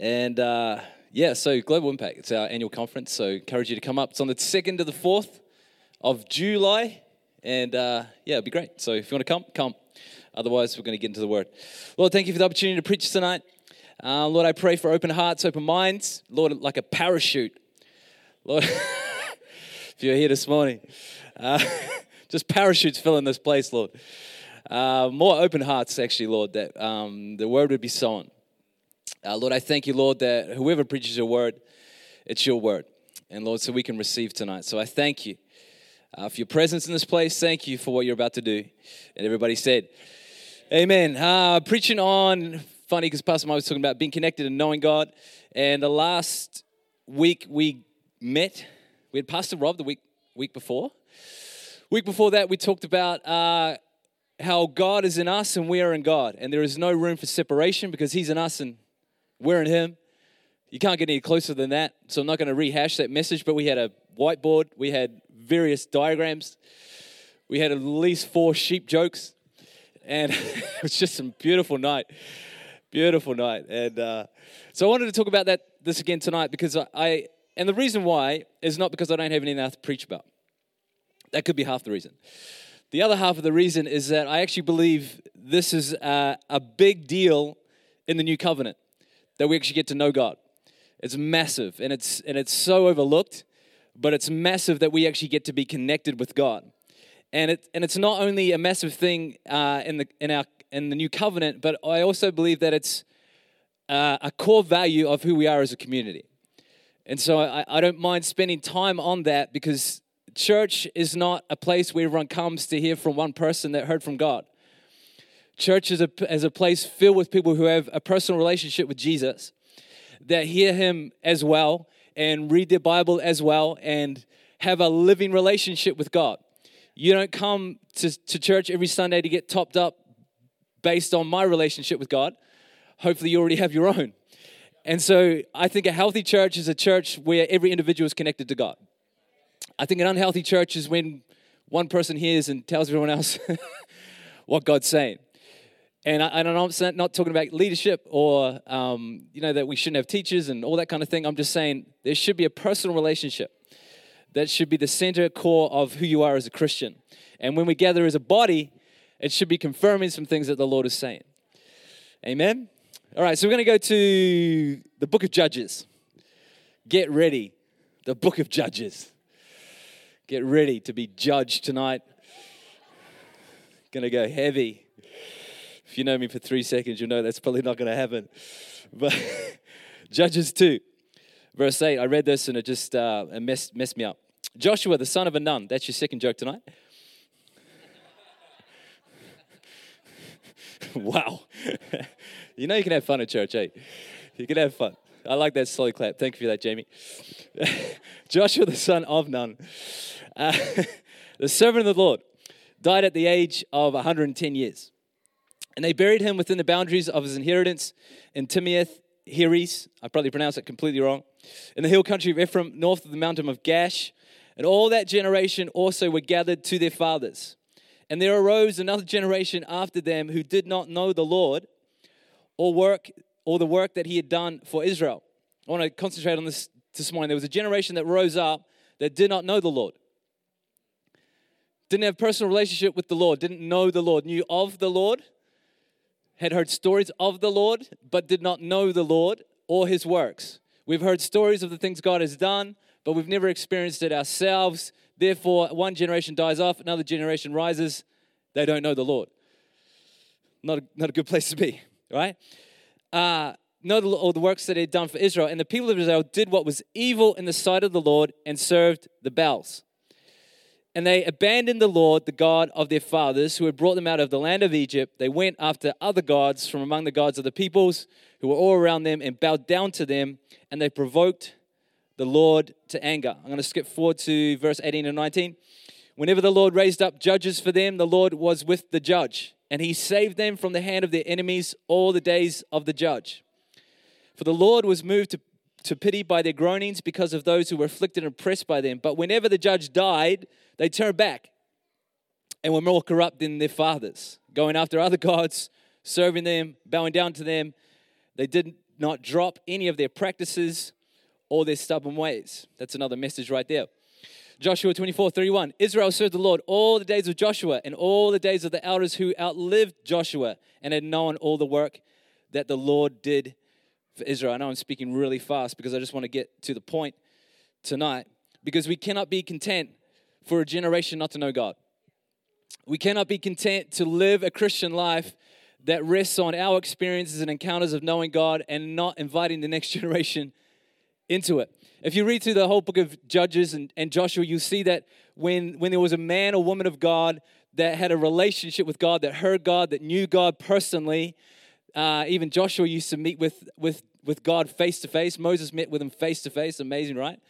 And uh, yeah, so Global Impact, it's our annual conference. So encourage you to come up. It's on the 2nd to the 4th of July. And uh, yeah, it'll be great. So if you want to come, come. Otherwise, we're going to get into the word. Lord, thank you for the opportunity to preach tonight. Uh, Lord, I pray for open hearts, open minds. Lord, like a parachute. Lord, if you're here this morning, uh, just parachutes filling this place, Lord. Uh, more open hearts, actually, Lord, that um, the word would be sown. Uh, Lord, I thank you, Lord, that whoever preaches your word, it's your word. And Lord, so we can receive tonight. So I thank you uh, for your presence in this place. Thank you for what you're about to do. And everybody said, Amen. Uh, preaching on, funny because Pastor Mike was talking about being connected and knowing God. And the last week we met, we had Pastor Rob the week, week before. Week before that, we talked about uh, how God is in us and we are in God. And there is no room for separation because He's in us and we're in Him. You can't get any closer than that. So I'm not going to rehash that message, but we had a whiteboard, we had various diagrams, we had at least four sheep jokes and it was just some beautiful night beautiful night and uh, so i wanted to talk about that this again tonight because I, I and the reason why is not because i don't have anything else to preach about that could be half the reason the other half of the reason is that i actually believe this is a, a big deal in the new covenant that we actually get to know god it's massive and it's and it's so overlooked but it's massive that we actually get to be connected with god and it and it's not only a massive thing uh, in the in our in the new covenant, but I also believe that it's uh, a core value of who we are as a community. And so I, I don't mind spending time on that because church is not a place where everyone comes to hear from one person that heard from God. Church is a, is a place filled with people who have a personal relationship with Jesus, that hear Him as well and read their Bible as well and have a living relationship with God. You don't come to, to church every Sunday to get topped up based on my relationship with God. Hopefully, you already have your own. And so I think a healthy church is a church where every individual is connected to God. I think an unhealthy church is when one person hears and tells everyone else what God's saying. And, I, and I'm not talking about leadership or, um, you know, that we shouldn't have teachers and all that kind of thing. I'm just saying there should be a personal relationship that should be the center core of who you are as a Christian. And when we gather as a body, it should be confirming some things that the Lord is saying. Amen? All right, so we're going to go to the book of Judges. Get ready, the book of Judges. Get ready to be judged tonight. Going to go heavy. If you know me for three seconds, you'll know that's probably not going to happen. But Judges 2. Verse 8, I read this and it just uh, it messed, messed me up. Joshua, the son of a nun. That's your second joke tonight. wow. you know you can have fun at church, eh? You can have fun. I like that slow clap. Thank you for that, Jamie. Joshua, the son of Nun, uh, the servant of the Lord, died at the age of 110 years. And they buried him within the boundaries of his inheritance in Timnath Heres. I probably pronounced it completely wrong in the hill country of Ephraim, north of the mountain of Gash. And all that generation also were gathered to their fathers. And there arose another generation after them who did not know the Lord or work or the work that he had done for Israel. I want to concentrate on this this morning. There was a generation that rose up that did not know the Lord. Didn't have personal relationship with the Lord, didn't know the Lord, knew of the Lord, had heard stories of the Lord, but did not know the Lord or his works. We've heard stories of the things God has done, but we've never experienced it ourselves. Therefore, one generation dies off, another generation rises. They don't know the Lord. Not a, not a good place to be, right? Uh, know the, all the works that he had done for Israel. And the people of Israel did what was evil in the sight of the Lord and served the Baals. And they abandoned the Lord, the God of their fathers, who had brought them out of the land of Egypt. They went after other gods from among the gods of the peoples who were all around them and bowed down to them, and they provoked the Lord to anger. I'm going to skip forward to verse 18 and 19. Whenever the Lord raised up judges for them, the Lord was with the judge, and he saved them from the hand of their enemies all the days of the judge. For the Lord was moved to, to pity by their groanings because of those who were afflicted and oppressed by them. But whenever the judge died, they turned back and were more corrupt than their fathers, going after other gods, serving them, bowing down to them. They did not drop any of their practices or their stubborn ways. That's another message right there. Joshua 24, 31. Israel served the Lord all the days of Joshua and all the days of the elders who outlived Joshua and had known all the work that the Lord did for Israel. I know I'm speaking really fast because I just want to get to the point tonight because we cannot be content for a generation not to know God. We cannot be content to live a Christian life that rests on our experiences and encounters of knowing God and not inviting the next generation into it. If you read through the whole book of Judges and, and Joshua, you see that when, when there was a man or woman of God that had a relationship with God, that heard God, that knew God personally, uh, even Joshua used to meet with, with, with God face to face. Moses met with him face to face. Amazing, right?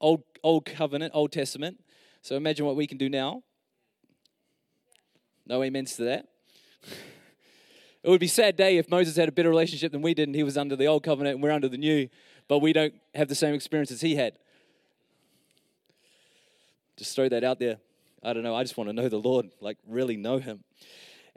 Old, old covenant, Old Testament. So imagine what we can do now. No amens to that. it would be a sad day if Moses had a better relationship than we did and he was under the old covenant and we're under the new, but we don't have the same experience as he had. Just throw that out there. I don't know. I just want to know the Lord, like really know him.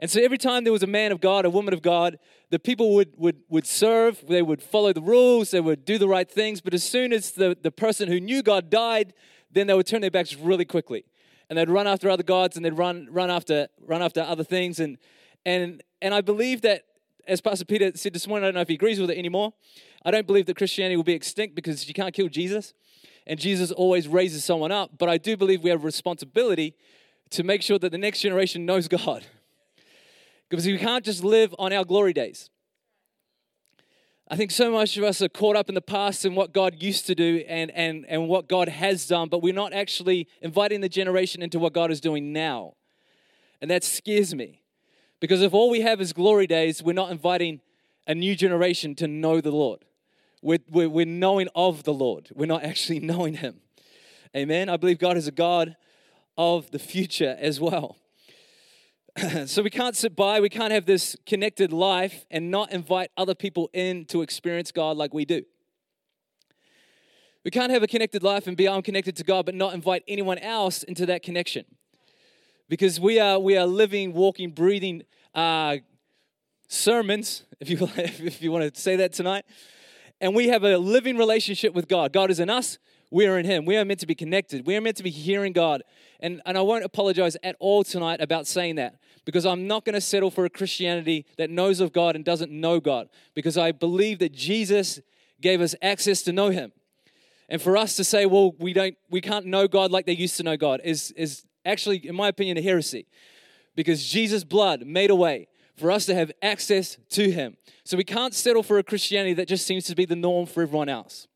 And so every time there was a man of God, a woman of God, the people would, would, would serve, they would follow the rules, they would do the right things. But as soon as the, the person who knew God died, then they would turn their backs really quickly. And they'd run after other gods and they'd run, run, after, run after other things. And, and, and I believe that, as Pastor Peter said this morning, I don't know if he agrees with it anymore. I don't believe that Christianity will be extinct because you can't kill Jesus. And Jesus always raises someone up. But I do believe we have a responsibility to make sure that the next generation knows God. Because we can't just live on our glory days. I think so much of us are caught up in the past and what God used to do and, and, and what God has done, but we're not actually inviting the generation into what God is doing now. And that scares me. Because if all we have is glory days, we're not inviting a new generation to know the Lord. We're, we're, we're knowing of the Lord, we're not actually knowing Him. Amen. I believe God is a God of the future as well. so we can't sit by, we can't have this connected life and not invite other people in to experience God like we do. We can't have a connected life and be unconnected to God, but not invite anyone else into that connection. Because we are we are living, walking, breathing uh, sermons, if you if you want to say that tonight, and we have a living relationship with God. God is in us, we are in Him. We are meant to be connected. We are meant to be hearing God. And, and I won't apologize at all tonight about saying that because I'm not going to settle for a Christianity that knows of God and doesn't know God because I believe that Jesus gave us access to know Him. And for us to say, well, we, don't, we can't know God like they used to know God is, is actually, in my opinion, a heresy because Jesus' blood made a way for us to have access to Him. So we can't settle for a Christianity that just seems to be the norm for everyone else.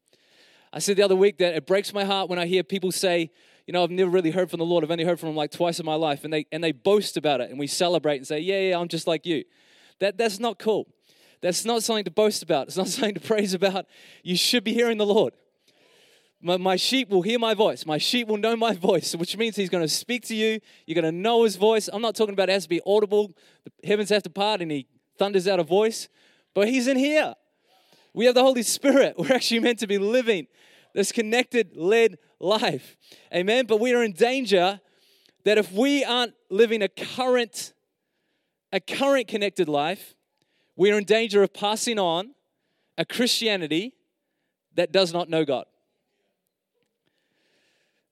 I said the other week that it breaks my heart when I hear people say, you know, I've never really heard from the Lord. I've only heard from him like twice in my life. And they and they boast about it and we celebrate and say, Yeah, yeah, I'm just like you. That that's not cool. That's not something to boast about. It's not something to praise about. You should be hearing the Lord. My, my sheep will hear my voice. My sheep will know my voice, which means he's going to speak to you. You're going to know his voice. I'm not talking about it has to be audible. The heavens have to part and he thunders out a voice, but he's in here. We have the Holy Spirit. We're actually meant to be living this connected, led life. Amen. But we are in danger that if we aren't living a current, a current connected life, we are in danger of passing on a Christianity that does not know God.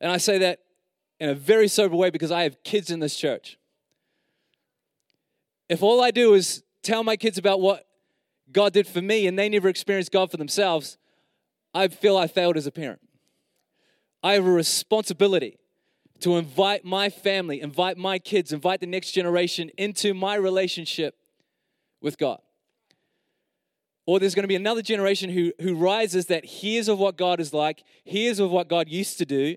And I say that in a very sober way because I have kids in this church. If all I do is tell my kids about what God did for me and they never experienced God for themselves, I feel I failed as a parent. I have a responsibility to invite my family, invite my kids, invite the next generation into my relationship with God. Or there's going to be another generation who, who rises that hears of what God is like, hears of what God used to do,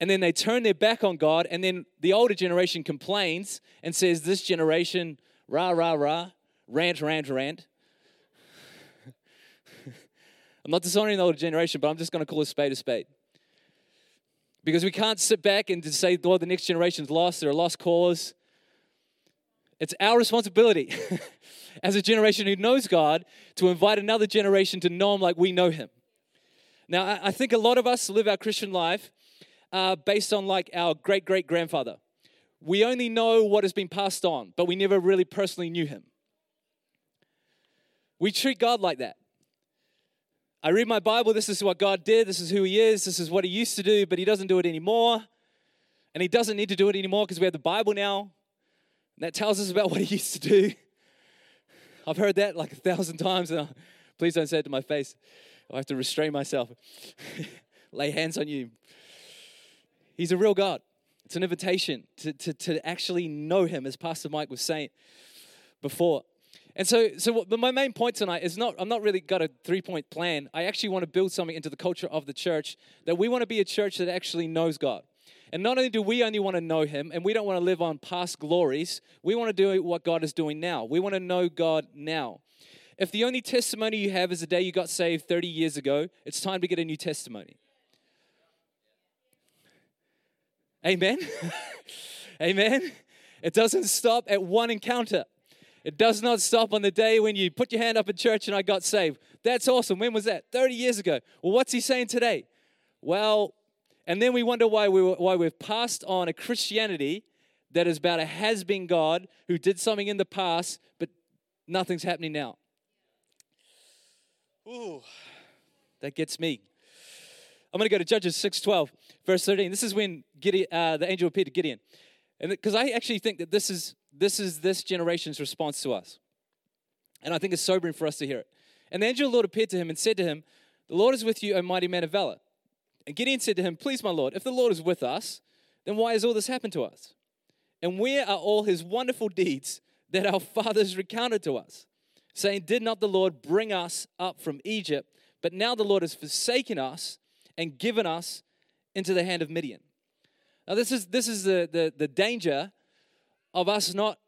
and then they turn their back on God, and then the older generation complains and says, This generation, rah, rah, rah, rant, rant, rant. I'm not dishonoring the older generation, but I'm just going to call a spade a spade. Because we can't sit back and just say, well, the next generation's lost, they're a lost cause. It's our responsibility as a generation who knows God to invite another generation to know Him like we know Him. Now, I think a lot of us live our Christian life uh, based on like our great great grandfather. We only know what has been passed on, but we never really personally knew Him. We treat God like that. I read my Bible, this is what God did, this is who He is, this is what He used to do, but He doesn't do it anymore. And He doesn't need to do it anymore because we have the Bible now. And that tells us about what He used to do. I've heard that like a thousand times. And please don't say it to my face. I have to restrain myself. Lay hands on you. He's a real God. It's an invitation to, to, to actually know Him, as Pastor Mike was saying before. And so, so but my main point tonight is not, I'm not really got a three point plan. I actually want to build something into the culture of the church that we want to be a church that actually knows God. And not only do we only want to know Him and we don't want to live on past glories, we want to do what God is doing now. We want to know God now. If the only testimony you have is the day you got saved 30 years ago, it's time to get a new testimony. Amen. Amen. It doesn't stop at one encounter. It does not stop on the day when you put your hand up in church and I got saved. That's awesome. When was that? 30 years ago. Well, what's he saying today? Well, and then we wonder why, we, why we've passed on a Christianity that is about a has been God who did something in the past, but nothing's happening now. Ooh, that gets me. I'm going to go to Judges 6:12, verse 13. This is when Gideon, uh, the angel appeared to Gideon, and because I actually think that this is this is this generation's response to us, and I think it's sobering for us to hear it. And the angel of the Lord appeared to him and said to him, "The Lord is with you, O mighty man of valor." And Gideon said to him, Please, my Lord, if the Lord is with us, then why has all this happened to us? And where are all his wonderful deeds that our fathers recounted to us? Saying, Did not the Lord bring us up from Egypt? But now the Lord has forsaken us and given us into the hand of Midian. Now, this is, this is the, the, the danger of us not,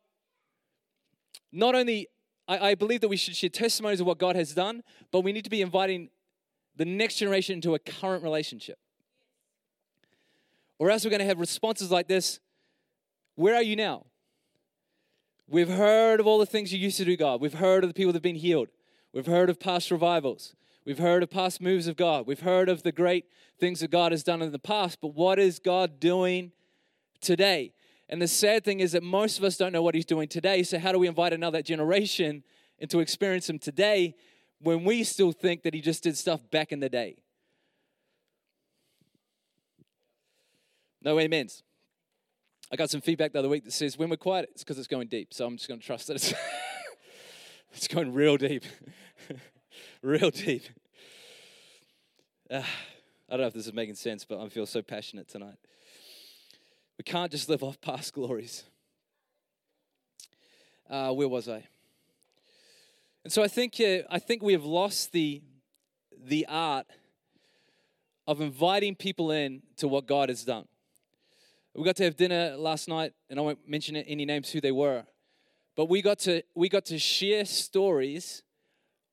not only, I, I believe that we should share testimonies of what God has done, but we need to be inviting the next generation into a current relationship. Or else we're going to have responses like this Where are you now? We've heard of all the things you used to do, God. We've heard of the people that have been healed. We've heard of past revivals. We've heard of past moves of God. We've heard of the great things that God has done in the past. But what is God doing today? And the sad thing is that most of us don't know what He's doing today. So, how do we invite another generation into experience Him today when we still think that he just did stuff back in the day. No amens. I got some feedback the other week that says when we're quiet, it's because it's going deep. So I'm just going to trust that it's, it's going real deep. real deep. Uh, I don't know if this is making sense, but I feel so passionate tonight. We can't just live off past glories. Uh, where was I? And so I think, uh, I think we have lost the, the art of inviting people in to what God has done. We got to have dinner last night, and I won't mention any names who they were, but we got to, we got to share stories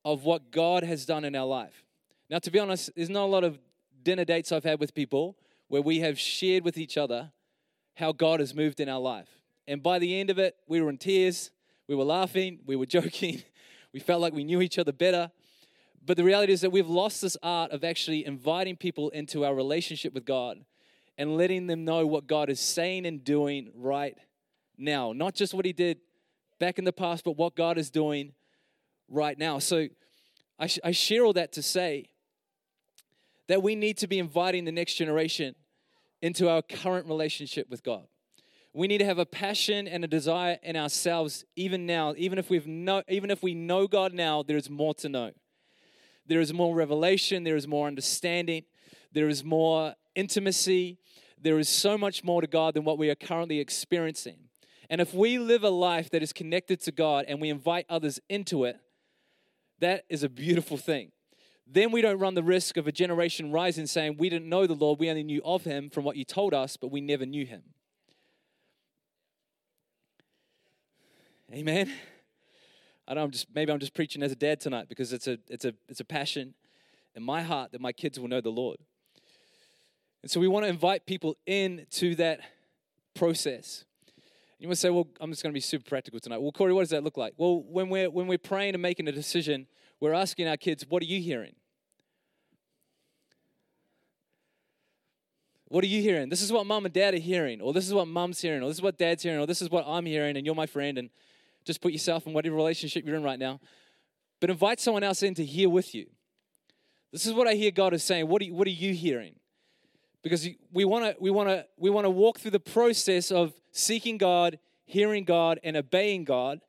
of what God has done in our life. Now, to be honest, there's not a lot of dinner dates I've had with people where we have shared with each other how God has moved in our life. And by the end of it, we were in tears, we were laughing, we were joking, we felt like we knew each other better. But the reality is that we've lost this art of actually inviting people into our relationship with God and letting them know what God is saying and doing right now. Not just what He did back in the past, but what God is doing right now. So I, sh- I share all that to say that we need to be inviting the next generation into our current relationship with God. We need to have a passion and a desire in ourselves, even now, even if we've know, even if we know God now, there is more to know. There is more revelation, there is more understanding, there is more intimacy, there is so much more to God than what we are currently experiencing. And if we live a life that is connected to God and we invite others into it, that is a beautiful thing. Then we don't run the risk of a generation rising saying, We didn't know the Lord, we only knew of him from what you told us, but we never knew him. Amen. I don't I'm just maybe I'm just preaching as a dad tonight because it's a it's a it's a passion in my heart that my kids will know the Lord. And so we want to invite people into that process. You want to say, well, I'm just going to be super practical tonight. Well, Corey, what does that look like? Well, when we're when we're praying and making a decision, we're asking our kids, what are you hearing? What are you hearing? This is what mom and dad are hearing, or this is what mom's hearing, or this is what dad's hearing, or this is what I'm hearing, and you're my friend, and just put yourself in whatever relationship you're in right now. But invite someone else in to hear with you. This is what I hear God is saying. What are you, what are you hearing? Because we want to we want to we want to walk through the process of seeking God, hearing God, and obeying God,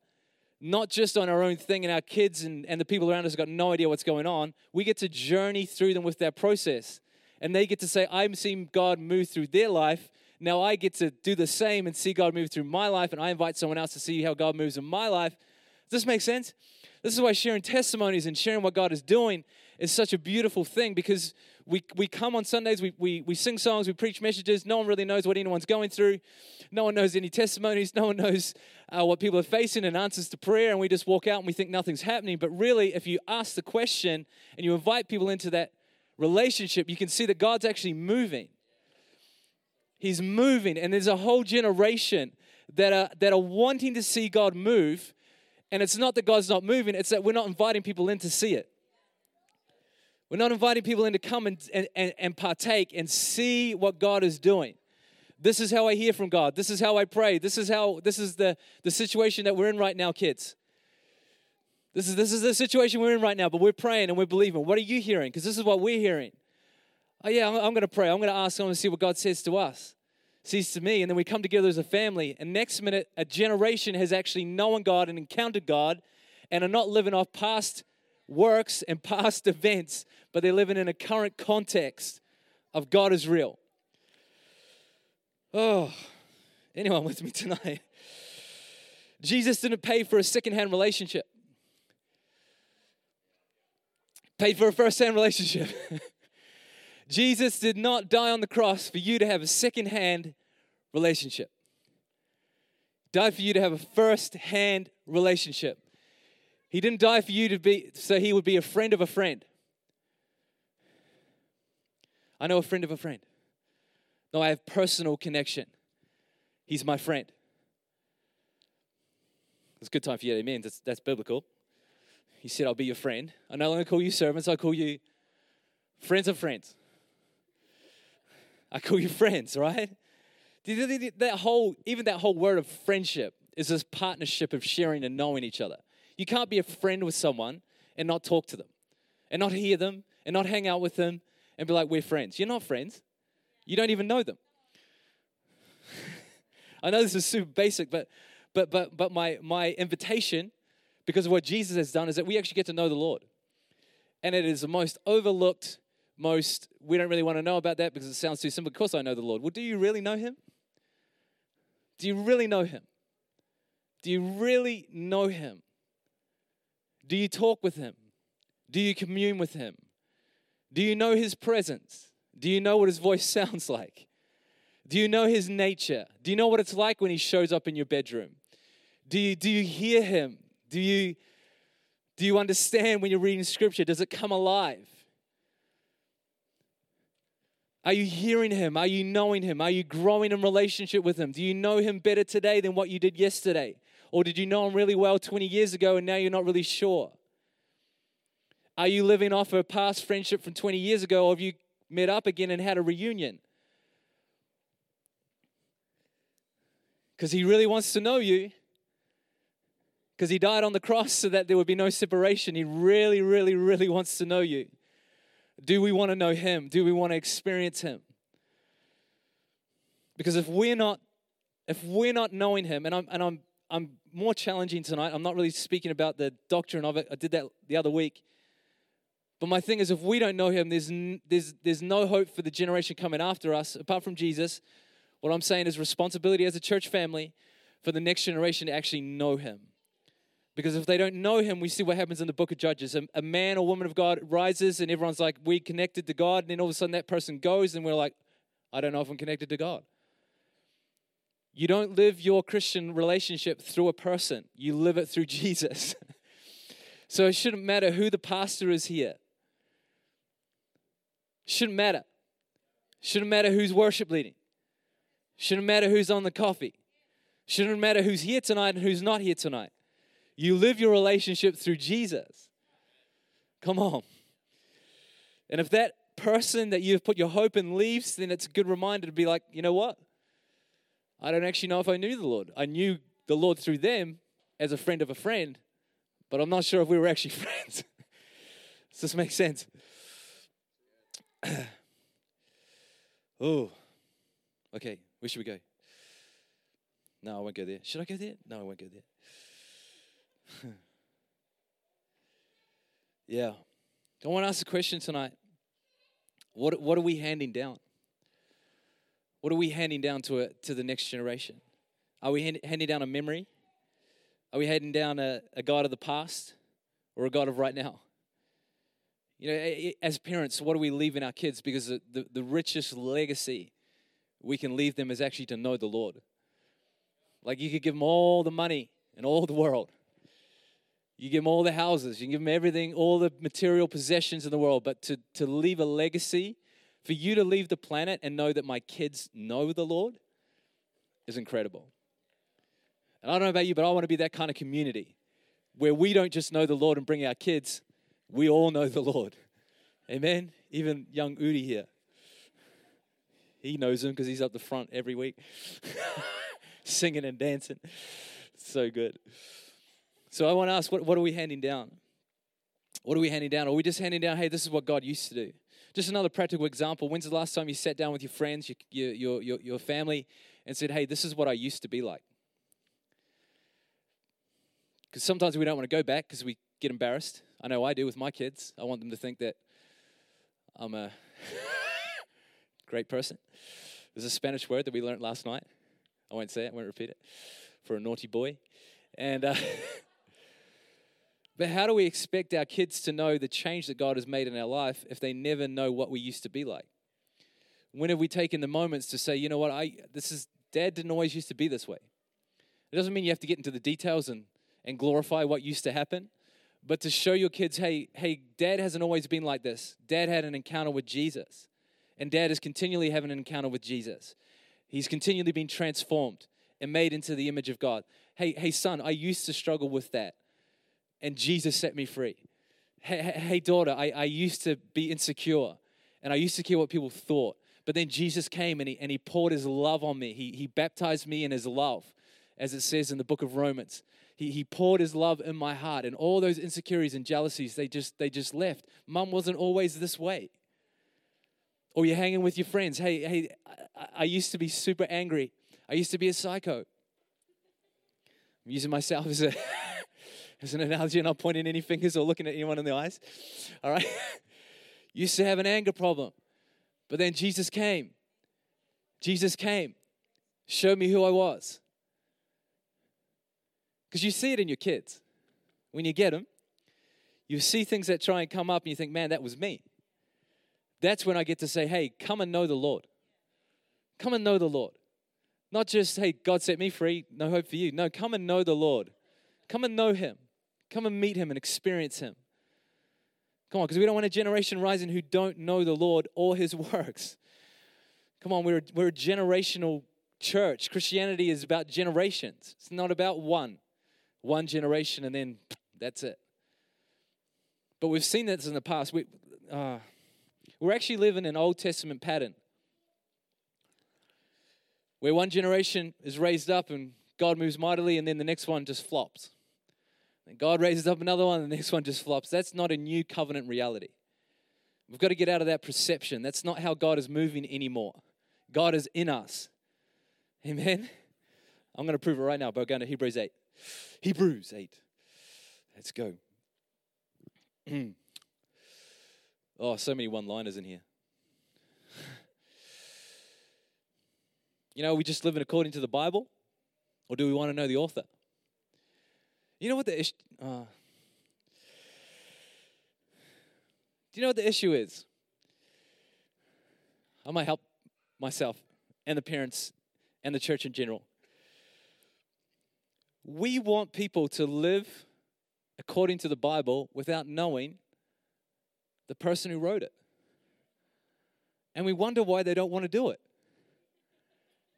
not just on our own thing. And our kids and, and the people around us got no idea what's going on. We get to journey through them with that process, and they get to say, "I'm seeing God move through their life." Now I get to do the same and see God move through my life, and I invite someone else to see how God moves in my life. Does this make sense? This is why sharing testimonies and sharing what God is doing is such a beautiful thing because we, we come on Sundays, we, we, we sing songs, we preach messages. No one really knows what anyone's going through. No one knows any testimonies. No one knows uh, what people are facing and answers to prayer. And we just walk out and we think nothing's happening. But really, if you ask the question and you invite people into that relationship, you can see that God's actually moving. He's moving, and there's a whole generation that are, that are wanting to see God move and it's not that God's not moving, it's that we're not inviting people in to see it. We're not inviting people in to come and, and, and partake and see what God is doing. This is how I hear from God. This is how I pray. This is how this is the, the situation that we're in right now, kids. This is this is the situation we're in right now, but we're praying and we're believing. What are you hearing? Because this is what we're hearing. Oh yeah, I'm, I'm going to pray. I'm going to ask. I'm going to see what God says to us sees to me, and then we come together as a family. And next minute, a generation has actually known God and encountered God and are not living off past works and past events, but they're living in a current context of God is real. Oh, anyone with me tonight? Jesus didn't pay for a second-hand relationship. Paid for a first-hand relationship. Jesus did not die on the cross for you to have a second-hand relationship. died for you to have a first-hand relationship. He didn't die for you to be so he would be a friend of a friend. I know a friend of a friend. No, I have personal connection. He's my friend. It's a good time for you to amen. That's, that's biblical. He said, I'll be your friend. I no longer call you servants, I call you friends of friends. I call you friends, right? That whole, even that whole word of friendship is this partnership of sharing and knowing each other. You can't be a friend with someone and not talk to them, and not hear them, and not hang out with them, and be like, we're friends. You're not friends. You don't even know them. I know this is super basic, but but but but my my invitation, because of what Jesus has done, is that we actually get to know the Lord. And it is the most overlooked most, we don't really want to know about that because it sounds too simple. Of course, I know the Lord. Well, do you really know Him? Do you really know Him? Do you really know Him? Do you talk with Him? Do you commune with Him? Do you know His presence? Do you know what His voice sounds like? Do you know His nature? Do you know what it's like when He shows up in your bedroom? Do you, do you hear Him? Do you, do you understand when you're reading Scripture? Does it come alive? Are you hearing him? Are you knowing him? Are you growing in relationship with him? Do you know him better today than what you did yesterday? Or did you know him really well 20 years ago and now you're not really sure? Are you living off a past friendship from 20 years ago or have you met up again and had a reunion? Because he really wants to know you. Because he died on the cross so that there would be no separation. He really, really, really wants to know you. Do we want to know Him? Do we want to experience Him? Because if we're not, if we're not knowing Him, and I'm and I'm I'm more challenging tonight. I'm not really speaking about the doctrine of it. I did that the other week. But my thing is, if we don't know Him, there's there's there's no hope for the generation coming after us apart from Jesus. What I'm saying is responsibility as a church family for the next generation to actually know Him. Because if they don't know him, we see what happens in the book of Judges. A, a, man or woman of God rises, and everyone's like, We connected to God. And then all of a sudden, that person goes, and we're like, I don't know if I'm connected to God. You don't live your Christian relationship through a person, you live it through Jesus. so it shouldn't matter who the pastor is here. Shouldn't matter. Shouldn't matter who's worship leading. Shouldn't matter who's on the coffee. Shouldn't matter who's here tonight and who's not here tonight. You live your relationship through Jesus. Come on. And if that person that you've put your hope in leaves, then it's a good reminder to be like, you know what? I don't actually know if I knew the Lord. I knew the Lord through them as a friend of a friend, but I'm not sure if we were actually friends. Does this make sense? oh, okay. Where should we go? No, I won't go there. Should I go there? No, I won't go there. yeah. I want to ask a question tonight. What, what are we handing down? What are we handing down to, a, to the next generation? Are we hand, handing down a memory? Are we handing down a, a God of the past or a God of right now? You know, as parents, what do we leave in our kids? Because the, the, the richest legacy we can leave them is actually to know the Lord. Like you could give them all the money in all the world. You give them all the houses, you give them everything, all the material possessions in the world, but to, to leave a legacy, for you to leave the planet and know that my kids know the Lord is incredible. And I don't know about you, but I want to be that kind of community where we don't just know the Lord and bring our kids, we all know the Lord. Amen? Even young Udi here. He knows him because he's up the front every week, singing and dancing. So good. So I want to ask, what, what are we handing down? What are we handing down? Are we just handing down, hey, this is what God used to do? Just another practical example. When's the last time you sat down with your friends, your, your, your, your family, and said, hey, this is what I used to be like? Because sometimes we don't want to go back because we get embarrassed. I know I do with my kids. I want them to think that I'm a great person. There's a Spanish word that we learned last night. I won't say it, I won't repeat it. For a naughty boy. And, uh, but how do we expect our kids to know the change that God has made in our life if they never know what we used to be like? When have we taken the moments to say, you know what, I, this is, dad didn't always used to be this way? It doesn't mean you have to get into the details and, and glorify what used to happen, but to show your kids, hey, hey, dad hasn't always been like this. Dad had an encounter with Jesus. And dad is continually having an encounter with Jesus. He's continually being transformed and made into the image of God. Hey, hey, son, I used to struggle with that, and Jesus set me free. Hey, hey daughter, I, I used to be insecure, and I used to care what people thought. But then Jesus came and he, and he poured his love on me. He, he baptized me in his love, as it says in the book of Romans. He, he poured his love in my heart, and all those insecurities and jealousies, they just, they just left. Mum wasn't always this way. Or you're hanging with your friends. Hey, hey, I, I used to be super angry. I used to be a psycho. I'm using myself as, a, as an analogy and not pointing any fingers or looking at anyone in the eyes. All right? used to have an anger problem. But then Jesus came. Jesus came, showed me who I was. Because you see it in your kids. When you get them, you see things that try and come up and you think, man, that was me. That's when I get to say, hey, come and know the Lord. Come and know the Lord. Not just, hey, God set me free, no hope for you. No, come and know the Lord. Come and know Him. Come and meet Him and experience Him. Come on, because we don't want a generation rising who don't know the Lord or His works. Come on, we're, we're a generational church. Christianity is about generations, it's not about one. One generation and then that's it. But we've seen this in the past. We, uh, we're actually living an Old Testament pattern where one generation is raised up and God moves mightily, and then the next one just flops. And God raises up another one, and the next one just flops. That's not a new covenant reality. We've got to get out of that perception. That's not how God is moving anymore. God is in us. Amen. I'm going to prove it right now by going to Hebrews 8. Hebrews 8. Let's go. oh, so many one liners in here. You know, we just living according to the Bible? Or do we want to know the author? You know what the issue uh, Do you know what the issue is? I might help myself and the parents and the church in general. We want people to live according to the Bible without knowing the person who wrote it. And we wonder why they don't want to do it.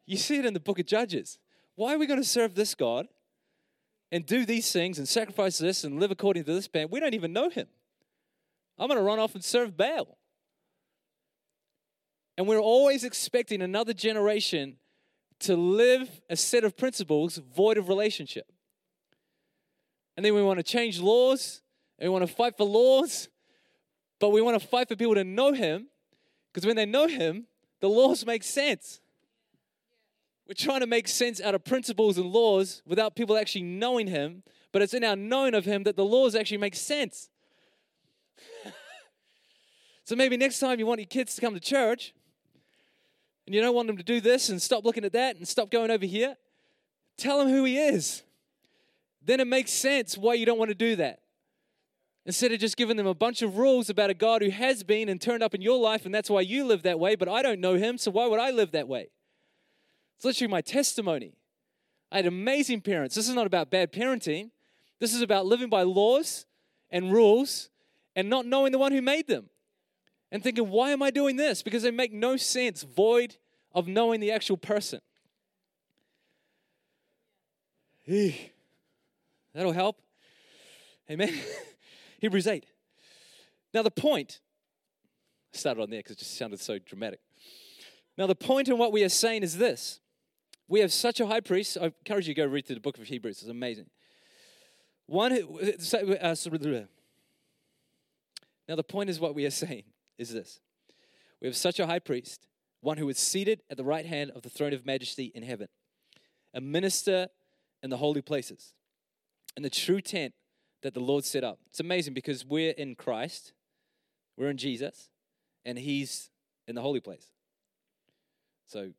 You see it in the book of Judges. Why are we going to serve this God and do these things and sacrifice this and live according to this plan? We don't even know him. I'm going to run off and serve Baal. And we're always expecting another generation to live a set of principles void of relationship. And then we want to change laws and we want to fight for laws, but we want to fight for people to know Him Because when they know Him, the laws make sense. We're trying to make sense out of principles and laws without people actually knowing Him, but it's in our knowing of Him that the laws actually make sense. so maybe next time you want your kids to come to church and you don't want them to do this and stop looking at that and stop going over here, tell them who He is. Then it makes sense why you don't want to do that. Instead of just giving them a bunch of rules about a God who has been and turned up in your life, and that's why you live that way, but I don't know him, so why would I live that way? It's literally my testimony. I had amazing parents. This is not about bad parenting. This is about living by laws and rules and not knowing the one who made them. And thinking, why am I doing this? Because they make no sense, void of knowing the actual person. That'll help. Amen. Hebrews 8. Now, the point, I started on there because it just sounded so dramatic. Now, the point in what we are saying is this we have such a high priest. I encourage you to go read through the book of Hebrews, it's amazing. One who, uh, now, the point is what we are saying is this we have such a high priest, one who is seated at the right hand of the throne of majesty in heaven, a minister in the holy places, in the true tent that the Lord set up. It's amazing because we're in Christ, we're in Jesus, and He's in the holy place. So,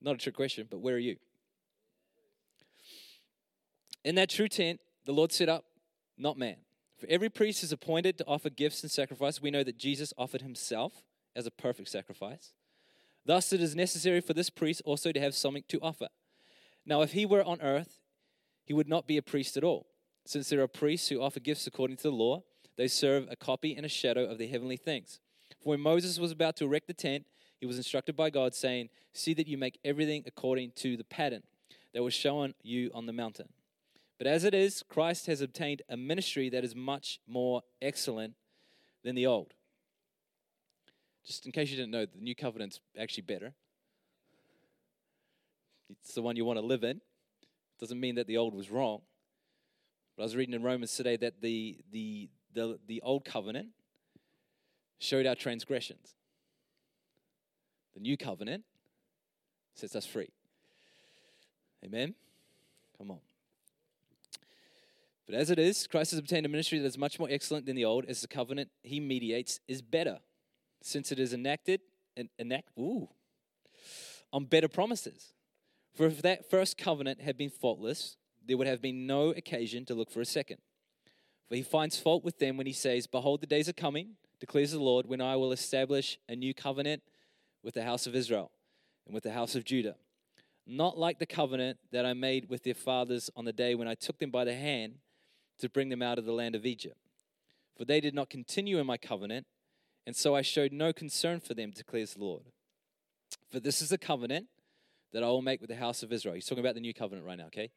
not a trick question, but where are you? In that true tent, the Lord set up, not man. For every priest is appointed to offer gifts and sacrifice. We know that Jesus offered himself as a perfect sacrifice. Thus, it is necessary for this priest also to have something to offer. Now, if he were on earth, he would not be a priest at all since there are priests who offer gifts according to the law, they serve a copy and a shadow of the heavenly things. For when Moses was about to erect the tent, he was instructed by God, saying, See that you make everything according to the pattern that was shown you on the mountain. But as it is, Christ has obtained a ministry that is much more excellent than the old. Just in case you didn't know, the new covenant's actually better. It's the one you want to live in. It doesn't mean that the old was wrong. But I was reading in Romans today that the, the, the, the old covenant showed our transgressions. The new covenant sets us free. Amen? Come on. But as it is, Christ has obtained a ministry that is much more excellent than the old, as the covenant he mediates is better, since it is enacted and enact ooh, on better promises. For if that first covenant had been faultless, there would have been no occasion to look for a second. For he finds fault with them when he says, Behold, the days are coming, declares the Lord, when I will establish a new covenant with the house of Israel and with the house of Judah. Not like the covenant that I made with their fathers on the day when I took them by the hand to bring them out of the land of Egypt. For they did not continue in my covenant, and so I showed no concern for them, declares the Lord. For this is the covenant that I will make with the house of Israel. He's talking about the new covenant right now, okay?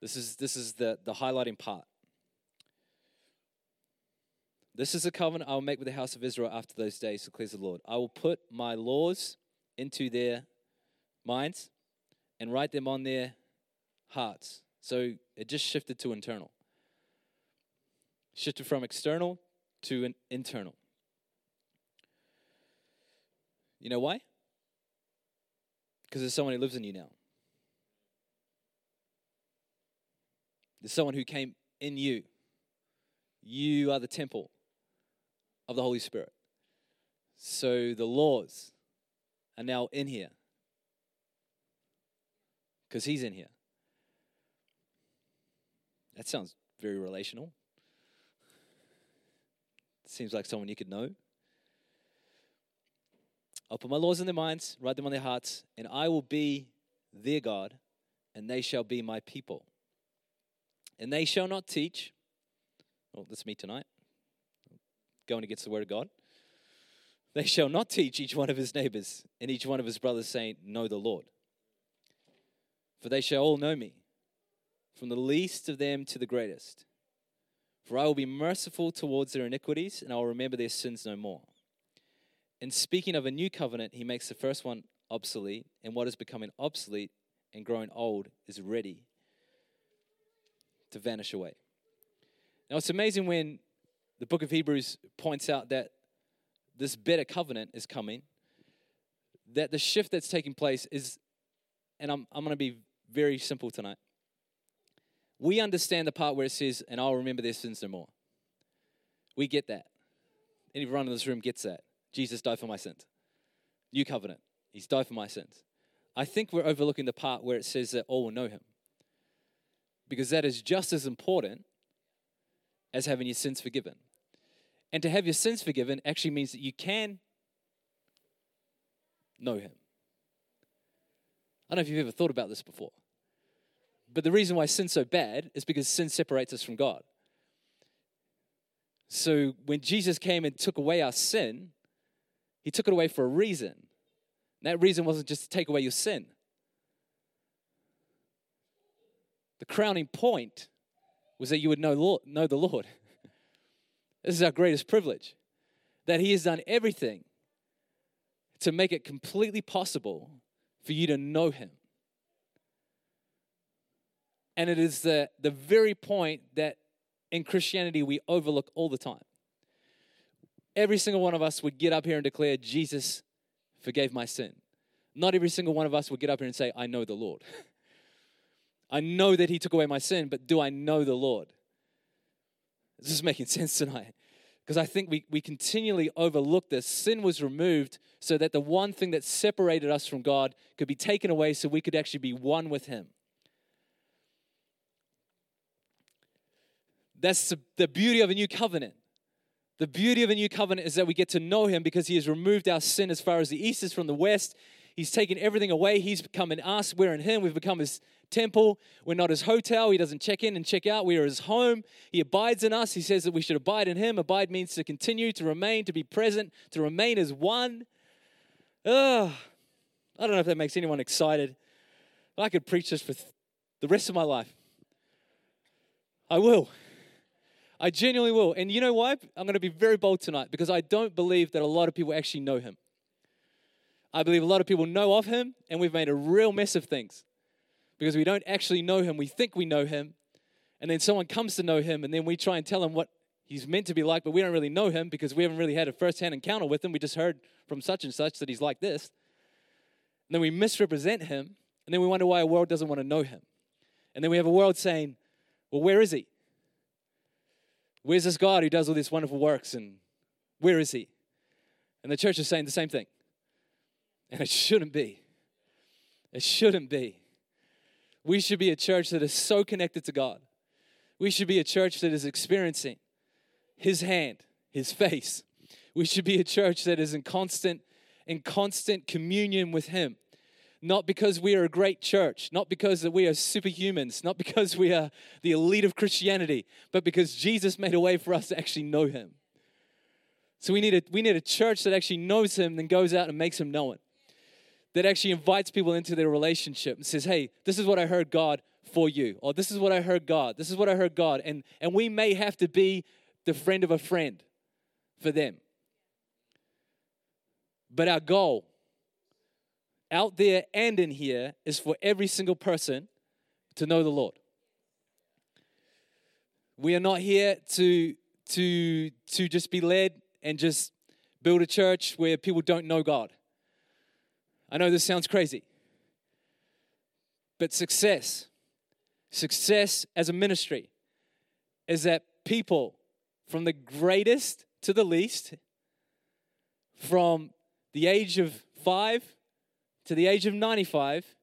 This is, this is the, the highlighting part. This is a covenant I will make with the house of Israel after those days, declares the Lord. I will put my laws into their minds and write them on their hearts. So it just shifted to internal. Shifted from external to an internal. You know why? Because there's someone who lives in you now. There's someone who came in you. You are the temple of the Holy Spirit. So the laws are now in here because He's in here. That sounds very relational. Seems like someone you could know. I'll put my laws in their minds, write them on their hearts, and I will be their God, and they shall be my people. And they shall not teach. Well, that's me tonight. Going against the word of God. They shall not teach each one of his neighbors and each one of his brothers, saying, Know the Lord. For they shall all know me, from the least of them to the greatest. For I will be merciful towards their iniquities, and I will remember their sins no more. In speaking of a new covenant, he makes the first one obsolete, and what is becoming obsolete and growing old is ready to vanish away. Now, it's amazing when the book of Hebrews points out that this better covenant is coming, that the shift that's taking place is, and I'm, I'm going to be very simple tonight. We understand the part where it says, and I'll remember their sins no more. We get that. Anyone in this room gets that. Jesus died for my sins. New covenant. He's died for my sins. I think we're overlooking the part where it says that all will know him. Because that is just as important as having your sins forgiven. And to have your sins forgiven actually means that you can know him. I don't know if you've ever thought about this before. But the reason why sin's so bad is because sin separates us from God. So when Jesus came and took away our sin, he took it away for a reason. And that reason wasn't just to take away your sin. The crowning point was that you would know, Lord, know the Lord. This is our greatest privilege. That He has done everything to make it completely possible for you to know Him. And it is the, the very point that in Christianity we overlook all the time. Every single one of us would get up here and declare, Jesus forgave my sin. Not every single one of us would get up here and say, I know the Lord. I know that He took away my sin, but do I know the Lord? This is making sense tonight. Because I think we, we continually overlook this. Sin was removed so that the one thing that separated us from God could be taken away so we could actually be one with Him. That's the beauty of a new covenant. The beauty of a new covenant is that we get to know Him because He has removed our sin as far as the east is from the west. He's taken everything away. He's become in us. We're in Him. We've become His temple. We're not His hotel. He doesn't check in and check out. We are His home. He abides in us. He says that we should abide in Him. Abide means to continue, to remain, to be present, to remain as one. Ugh. I don't know if that makes anyone excited. I could preach this for the rest of my life. I will. I genuinely will. And you know why? I'm going to be very bold tonight because I don't believe that a lot of people actually know him. I believe a lot of people know of him, and we've made a real mess of things because we don't actually know him. We think we know him, and then someone comes to know him, and then we try and tell him what he's meant to be like, but we don't really know him because we haven't really had a first hand encounter with him. We just heard from such and such that he's like this. And then we misrepresent him, and then we wonder why our world doesn't want to know him. And then we have a world saying, Well, where is he? Where's this God who does all these wonderful works? And where is he? And the church is saying the same thing. And it shouldn't be. It shouldn't be. We should be a church that is so connected to God. We should be a church that is experiencing His hand, His face. We should be a church that is in constant, in constant communion with Him not because we are a great church, not because that we are superhumans, not because we are the elite of Christianity, but because Jesus made a way for us to actually know him. So we need a, we need a church that actually knows him, then goes out and makes him known. That actually invites people into their relationship and says, hey, this is what I heard God for you. Or this is what I heard God. This is what I heard God. And, and we may have to be the friend of a friend for them. But our goal out there and in here is for every single person to know the Lord. We are not here to, to, to just be led and just build a church where people don't know God. I know this sounds crazy, but success, success as a ministry, is that people from the greatest to the least, from the age of five to the age of 95,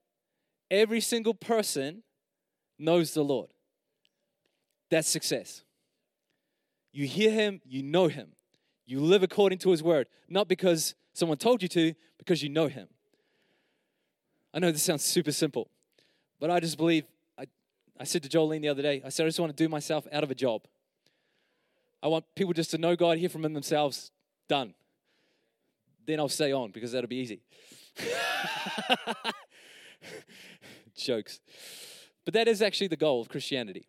every single person knows the Lord. That's success. You hear him, you know him. You live according to his word, not because someone told you to, because you know him. I know this sounds super simple, but I just believe. I, I said to Jolene the other day, I said, I just want to do myself out of a job. I want people just to know God, hear from him themselves, done. Then I'll stay on because that'll be easy. Jokes. But that is actually the goal of Christianity.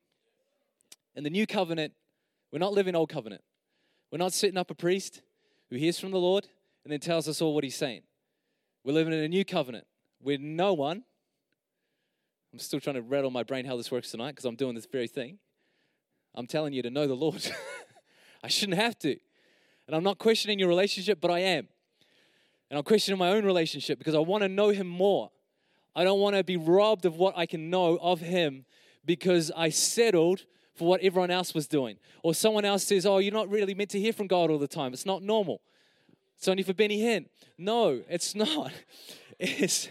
In the new covenant, we're not living old covenant. We're not setting up a priest who hears from the Lord and then tells us all what he's saying. We're living in a new covenant where no one, I'm still trying to rattle my brain how this works tonight because I'm doing this very thing. I'm telling you to know the Lord. I shouldn't have to. And I'm not questioning your relationship, but I am. And I'm questioning my own relationship because I want to know Him more. I don't want to be robbed of what I can know of Him because I settled for what everyone else was doing. Or someone else says, Oh, you're not really meant to hear from God all the time. It's not normal. It's only for Benny Hinn. No, it's not. It's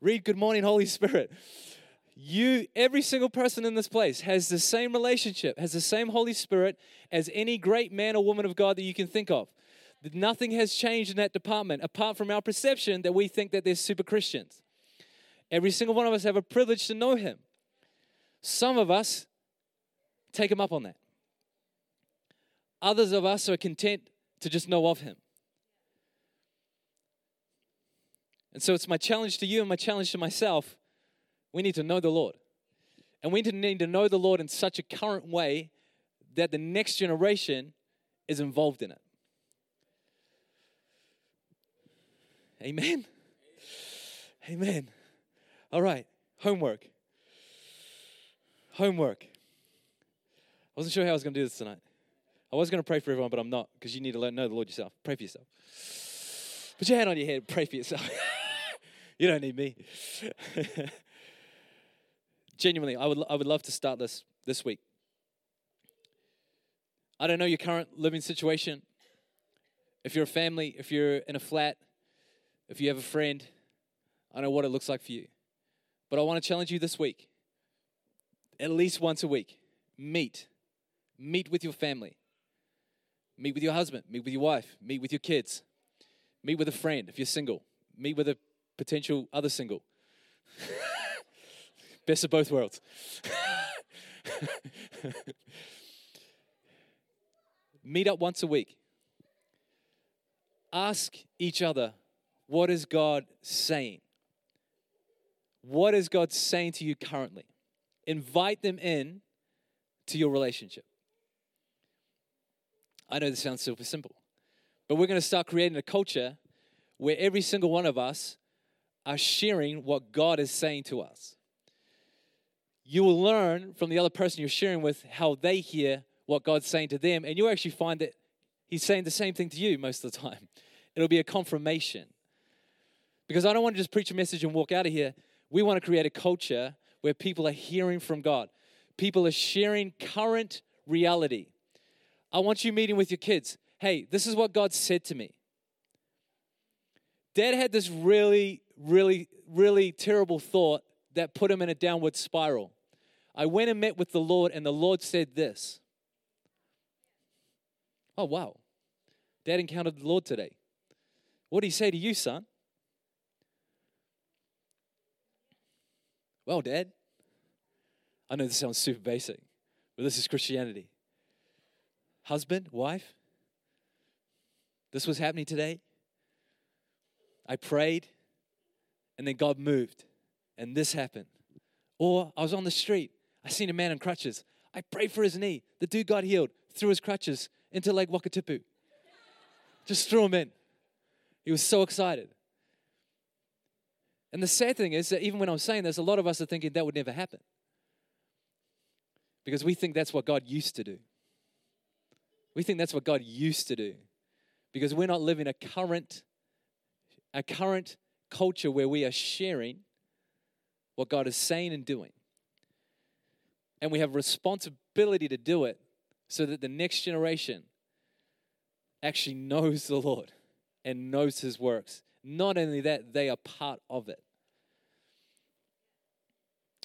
read Good Morning, Holy Spirit. You, every single person in this place has the same relationship, has the same Holy Spirit as any great man or woman of God that you can think of. Nothing has changed in that department apart from our perception that we think that they're super Christians. Every single one of us have a privilege to know Him. Some of us take Him up on that. Others of us are content to just know of Him. And so it's my challenge to you and my challenge to myself. We need to know the Lord. And we need to know the Lord in such a current way that the next generation is involved in it. Amen. Amen. All right, homework. Homework. I wasn't sure how I was going to do this tonight. I was going to pray for everyone, but I'm not because you need to know the Lord yourself. Pray for yourself. Put your hand on your head, pray for yourself. you don't need me. Genuinely, I would, I would love to start this this week. I don't know your current living situation. If you're a family, if you're in a flat, if you have a friend, I know what it looks like for you. But I want to challenge you this week. At least once a week, meet. Meet with your family. Meet with your husband. Meet with your wife. Meet with your kids. Meet with a friend if you're single. Meet with a potential other single. Best of both worlds. Meet up once a week. Ask each other, what is God saying? What is God saying to you currently? Invite them in to your relationship. I know this sounds super simple, but we're going to start creating a culture where every single one of us are sharing what God is saying to us. You will learn from the other person you're sharing with how they hear what God's saying to them, and you'll actually find that He's saying the same thing to you most of the time. It'll be a confirmation. Because I don't want to just preach a message and walk out of here. We want to create a culture where people are hearing from God, people are sharing current reality. I want you meeting with your kids. Hey, this is what God said to me. Dad had this really, really, really terrible thought that put him in a downward spiral. I went and met with the Lord, and the Lord said this. Oh, wow. Dad encountered the Lord today. What did he say to you, son? Well, Dad, I know this sounds super basic, but this is Christianity. Husband, wife, this was happening today. I prayed, and then God moved, and this happened. Or I was on the street, I seen a man in crutches. I prayed for his knee. The dude got healed, threw his crutches into Lake Wakatipu. Just threw him in. He was so excited. And the sad thing is that even when I'm saying this, a lot of us are thinking that would never happen. Because we think that's what God used to do. We think that's what God used to do. Because we're not living a current a current culture where we are sharing what God is saying and doing. And we have responsibility to do it so that the next generation actually knows the Lord and knows his works not only that, they are part of it.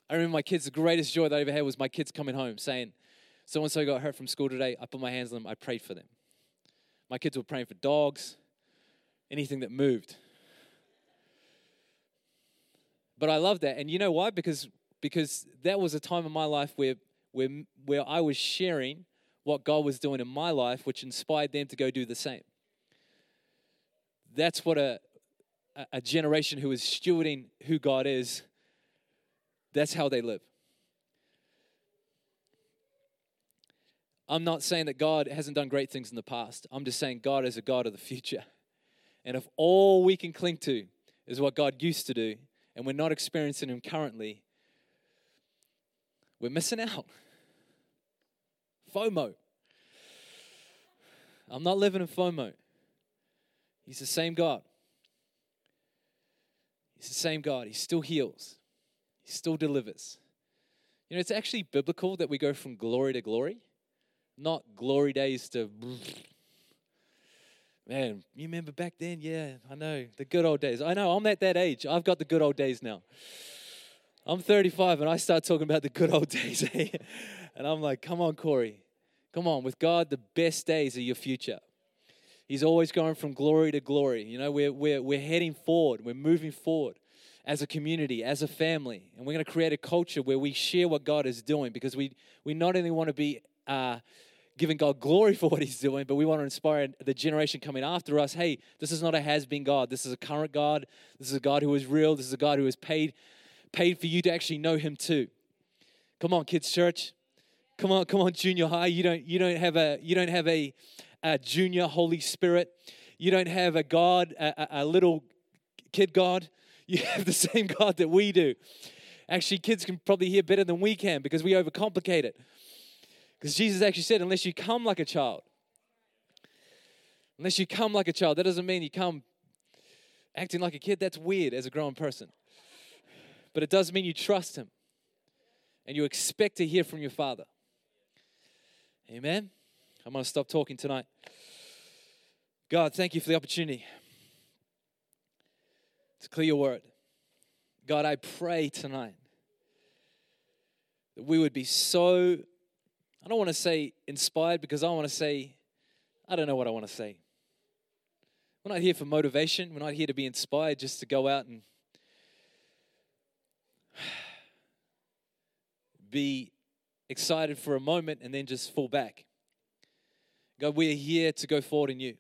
I remember my kids, the greatest joy that I ever had was my kids coming home saying, So and so got hurt from school today. I put my hands on them, I prayed for them. My kids were praying for dogs, anything that moved. But I love that. And you know why? Because, because that was a time in my life where, where, where I was sharing what God was doing in my life, which inspired them to go do the same. That's what a, a generation who is stewarding who God is, that's how they live. I'm not saying that God hasn't done great things in the past. I'm just saying God is a God of the future. And if all we can cling to is what God used to do, and we're not experiencing Him currently, we're missing out. FOMO. I'm not living in FOMO. He's the same God. He's the same God. He still heals, He still delivers. You know, it's actually biblical that we go from glory to glory, not glory days to. Man, you remember back then? Yeah, I know. The good old days. I know, I'm at that age. I've got the good old days now. I'm 35 and I start talking about the good old days. And I'm like, come on, Corey. Come on. With God, the best days are your future. He's always going from glory to glory. You know, we're, we're, we're heading forward, we're moving forward as a community, as a family. And we're going to create a culture where we share what God is doing because we, we not only want to be uh, giving God glory for what He's doing, but we want to inspire the generation coming after us hey, this is not a has been God. This is a current God. This is a God who is real. This is a God who has paid, paid for you to actually know Him too. Come on, kids' church. Come on, come on, junior high. You don't, you don't have a, you don't have a, a junior Holy Spirit. You don't have a God, a, a little kid God. You have the same God that we do. Actually, kids can probably hear better than we can because we overcomplicate it. Because Jesus actually said, unless you come like a child, unless you come like a child, that doesn't mean you come acting like a kid. That's weird as a grown person. But it does mean you trust Him and you expect to hear from your Father. Amen. I'm going to stop talking tonight. God, thank you for the opportunity to clear your word. God, I pray tonight that we would be so, I don't want to say inspired because I want to say, I don't know what I want to say. We're not here for motivation. We're not here to be inspired just to go out and be excited for a moment and then just fall back. God, we are here to go forward in you.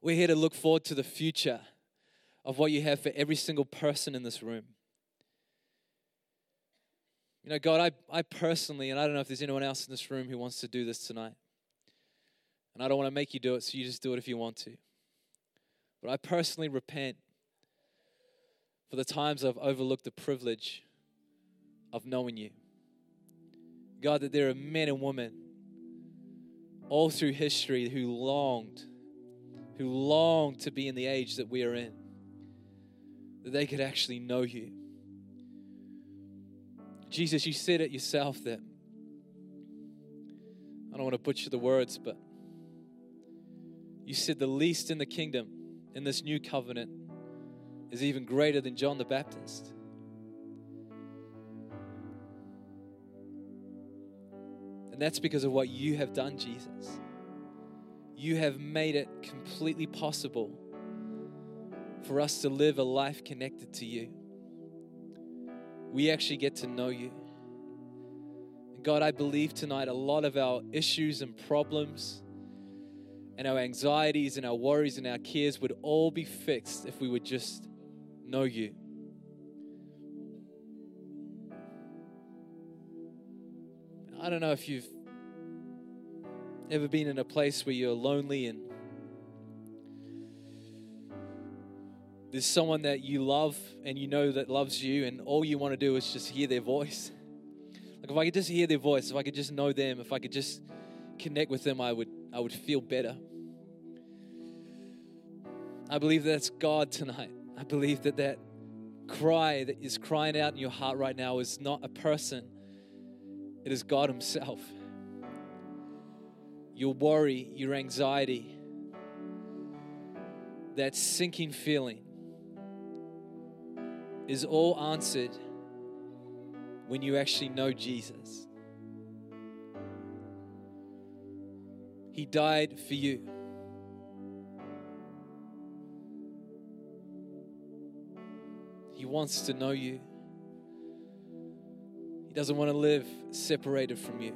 We're here to look forward to the future of what you have for every single person in this room. You know, God, I, I personally, and I don't know if there's anyone else in this room who wants to do this tonight. And I don't want to make you do it, so you just do it if you want to. But I personally repent for the times I've overlooked the privilege of knowing you. God, that there are men and women all through history who longed, who longed to be in the age that we are in, that they could actually know you. Jesus, you said it yourself that I don't want to butcher the words, but you said the least in the kingdom in this new covenant is even greater than John the Baptist. And that's because of what you have done, Jesus. You have made it completely possible for us to live a life connected to you. We actually get to know you. God, I believe tonight a lot of our issues and problems and our anxieties and our worries and our cares would all be fixed if we would just know you. I don't know if you've ever been in a place where you're lonely and there's someone that you love and you know that loves you, and all you want to do is just hear their voice. Like if I could just hear their voice, if I could just know them, if I could just connect with them, I would I would feel better. I believe that's God tonight. I believe that that cry that is crying out in your heart right now is not a person, it is God Himself. Your worry, your anxiety, that sinking feeling is all answered when you actually know Jesus. He died for you. He wants to know you. He doesn't want to live separated from you.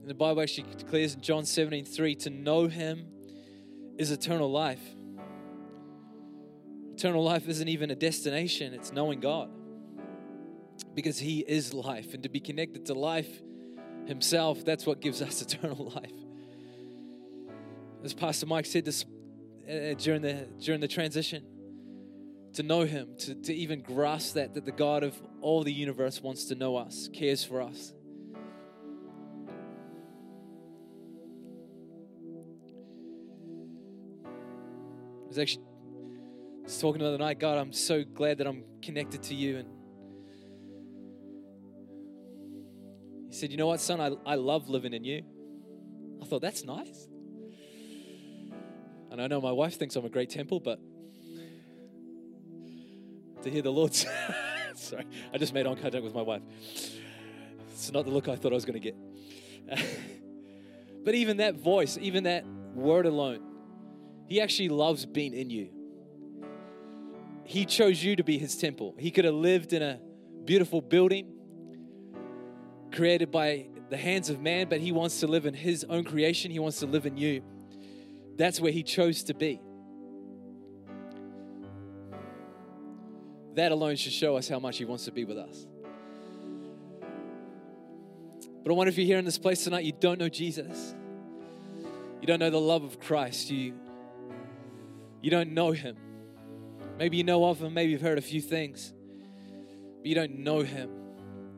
And the Bible actually declares in John 17 3 to know him is eternal life. Eternal life isn't even a destination, it's knowing God because He is life. And to be connected to life Himself, that's what gives us eternal life. As Pastor Mike said this, uh, during, the, during the transition, to know Him, to, to even grasp that, that the God of all the universe wants to know us, cares for us. It actually I was talking the other night, God, I'm so glad that I'm connected to you. And he said, You know what, son? I, I love living in you. I thought, That's nice. And I know my wife thinks I'm a great temple, but to hear the Lord sorry, I just made eye contact with my wife. It's not the look I thought I was going to get. but even that voice, even that word alone, He actually loves being in you. He chose you to be His temple. He could have lived in a beautiful building created by the hands of man, but He wants to live in His own creation. He wants to live in you. That's where He chose to be. That alone should show us how much He wants to be with us. But I wonder if you're here in this place tonight, you don't know Jesus. You don't know the love of Christ. You, you don't know Him. Maybe you know of Him, maybe you've heard a few things, but you don't know Him.